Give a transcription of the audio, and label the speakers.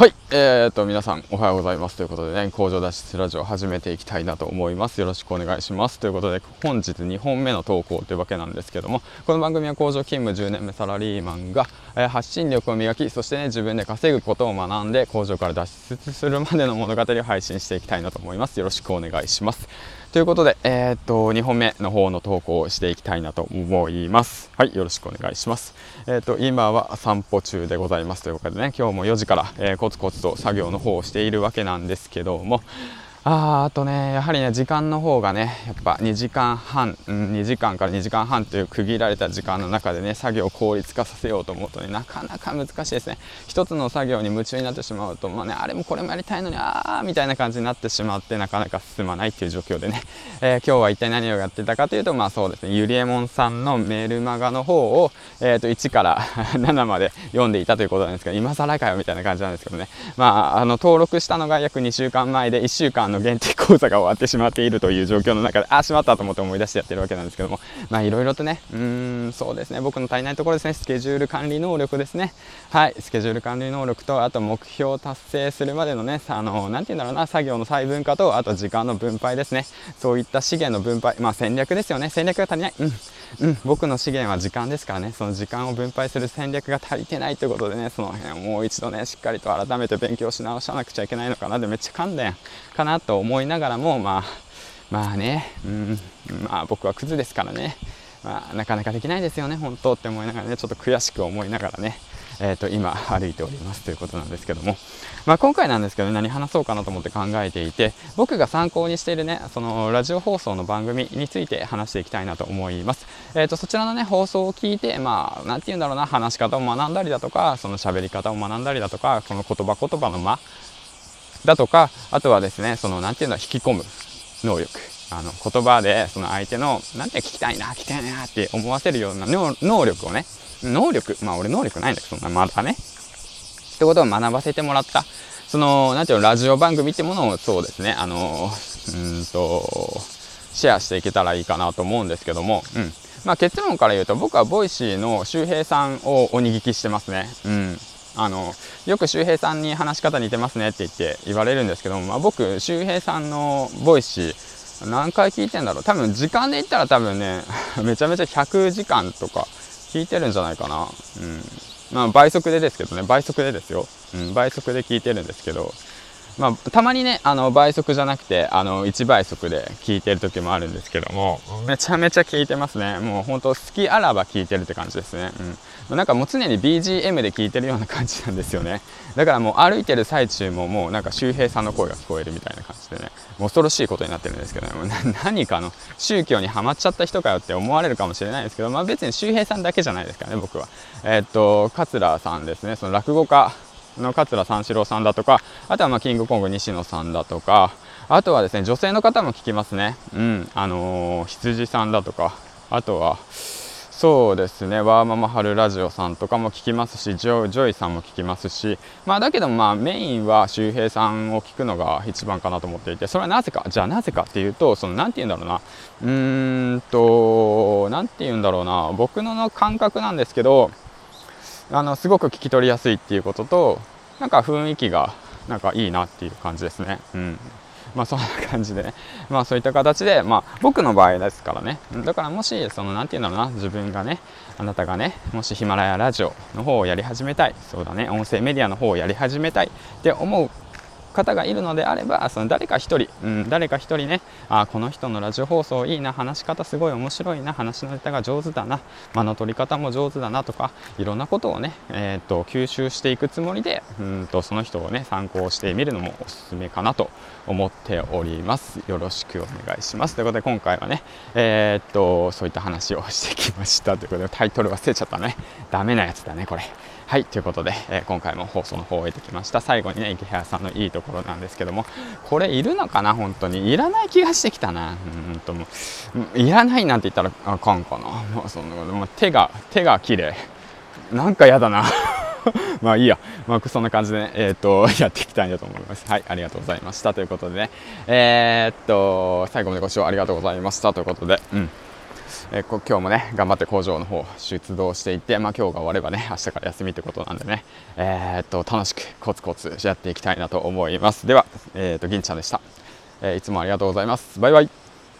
Speaker 1: はい、えーと、皆さんおはようございますということでね、工場脱出ラジオ始めていきたいなと思います。よろしくお願いします。ということで、本日2本目の投稿というわけなんですけども、この番組は工場勤務10年目サラリーマンが、えー、発信力を磨き、そしてね、自分で稼ぐことを学んで、工場から脱出するまでの物語を配信していきたいなと思います。よろしくお願いします。ということで、えー、っと、2本目の方の投稿をしていきたいなと思います。はい、よろしくお願いします。えー、っと、今は散歩中でございますということでね、今日も4時から、えー、コツコツと作業の方をしているわけなんですけども、ああとね、やはりね、時間の方がね、やっぱ2時間半、うん、2時間から2時間半という区切られた時間の中でね、作業を効率化させようと思うとね、なかなか難しいですね。一つの作業に夢中になってしまうと、まあね、あれもこれもやりたいのに、ああみたいな感じになってしまって、なかなか進まないっていう状況でね、えー、今日は一体何をやってたかというと、まあそうですね、ゆりえもんさんのメールマガの方を、えっ、ー、と、1から 7まで読んでいたということなんですけど、今更かよみたいな感じなんですけどね、まあ、あの、登録したのが約2週間前で、1週間の限定講座が終わってしまっているという状況の中で、あ、しまったと思って思い出してやってるわけなんですけども、まあいろいろとね、うーん、そうですね、僕の足りないところですね、スケジュール管理能力ですね。はい、スケジュール管理能力と、あと目標達成するまでのね、あの、なんて言うんだろうな、作業の細分化と、あと時間の分配ですね。そういった資源の分配、まあ戦略ですよね。戦略が足りない。うん。うん、僕の資源は時間ですからね、その時間を分配する戦略が足りてないということでね、その辺をもう一度ね、しっかりと改めて勉強し直さなくちゃいけないのかなで、めっちゃ噛んだやんかなと思いながらも、まあ、まあね、うん、まあ僕はクズですからね、まあなかなかできないですよね、本当って思いながらね、ちょっと悔しく思いながらね、えー、と今 歩いておりますということなんですけども、まあ、今回なんですけど、何話そうかなと思って考えていて僕が参考にしているねそのラジオ放送の番組について話していきたいなと思います、えー、とそちらのね放送を聞いてまあ何て言うんだろうな話し方を学んだりだとかその喋り方を学んだりだとかこの言葉言葉の間だとかあとはですねその何て言うんだ引き込む能力。あの言葉でその相手の何て聞きたいな聞きたいなって思わせるような能力をね能力、まあ俺能力ないんだけど、そんなまだね。ってことを学ばせてもらった、その、なんていうの、ラジオ番組ってものをそうですね、あの、うんと、シェアしていけたらいいかなと思うんですけども、うん。まあ結論から言うと、僕はボイシーの周平さんを鬼聞きしてますね。うん。あの、よく周平さんに話し方似てますねって言って言われるんですけども、まあ僕、周平さんのボイシー、何回聞いてんだろう多分時間で言ったら多分ね、めちゃめちゃ100時間とか聞いてるんじゃないかな。うん。まあ、倍速でですけどね、倍速でですよ。うん、倍速で聞いてるんですけど、まあ、たまにね、あの、倍速じゃなくて、あの、1倍速で聞いてる時もあるんですけども、めちゃめちゃ聞いてますね。もう本当好きあらば聞いてるって感じですね。うん。なんかもう常に BGM で聴いてるような感じなんですよねだからもう歩いてる最中ももうなんか周平さんの声が聞こえるみたいな感じでね恐ろしいことになってるんですけどねもう何かの宗教にはまっちゃった人かよって思われるかもしれないですけど、まあ、別に周平さんだけじゃないですかね僕はえー、っと桂さんですねその落語家の桂三四郎さんだとかあとはまあキングコング西野さんだとかあとはですね女性の方も聞きますね。うんあのー、羊さんだとかあとはそうですねワーママ春ラジオさんとかも聞きますしジョジョイさんも聞きますしまあだけどまあメインは周平さんを聞くのが一番かなと思っていてそれはなぜかじゃあなぜかっていうとその何て言うんだろうなうーんと何て言うんだろうな僕の感覚なんですけどあのすごく聞き取りやすいっていうこととなんか雰囲気がなんかいいなっていう感じですね。うん。まあそんな感じで。ね、まあそういった形で、まあ僕の場合ですからね、だからもし、そのなんて言うんだろうな、自分がね、あなたがね、もしヒマラヤラジオの方をやり始めたい、そうだね、音声メディアの方をやり始めたいって思う方がいるのであればその誰か一人、うん、誰か一人ねあこの人のラジオ放送いいな話し方すごい面白いな話のネタが上手だな間の取り方も上手だなとかいろんなことをね、えーと、吸収していくつもりでうんとその人をね参考してみるのもおすすめかなと思っております。よろしくお願いします。ということで今回はねえー、っとそういった話をしてきました。ということでタイトル忘れちゃったね。ダメなやつだねこれ。はい、ということで、えー、今回も放送の方を終えてきました。最後にね、池原さんのいいところなんですけども、これいるのかな、本当に。いらない気がしてきたな。うんともう、いらないなんて言ったらあかんかな。まあ、その、まあ、手が、手が綺麗。なんか嫌だな。まあいいや。まあそんな感じでね、え、ー、と、やっていきたいなと思います。はい、ありがとうございました。ということでね、えー、っと、最後までご視聴ありがとうございました。ということで、うん。えー、今日もね頑張って工場の方出動していって、まあ、今日が終わればね明日から休みってことなんでね、えー、っと楽しくコツコツやっていきたいなと思います。では、えー、っと銀ちゃんでした、えいつもありがとうございます。バイバイ。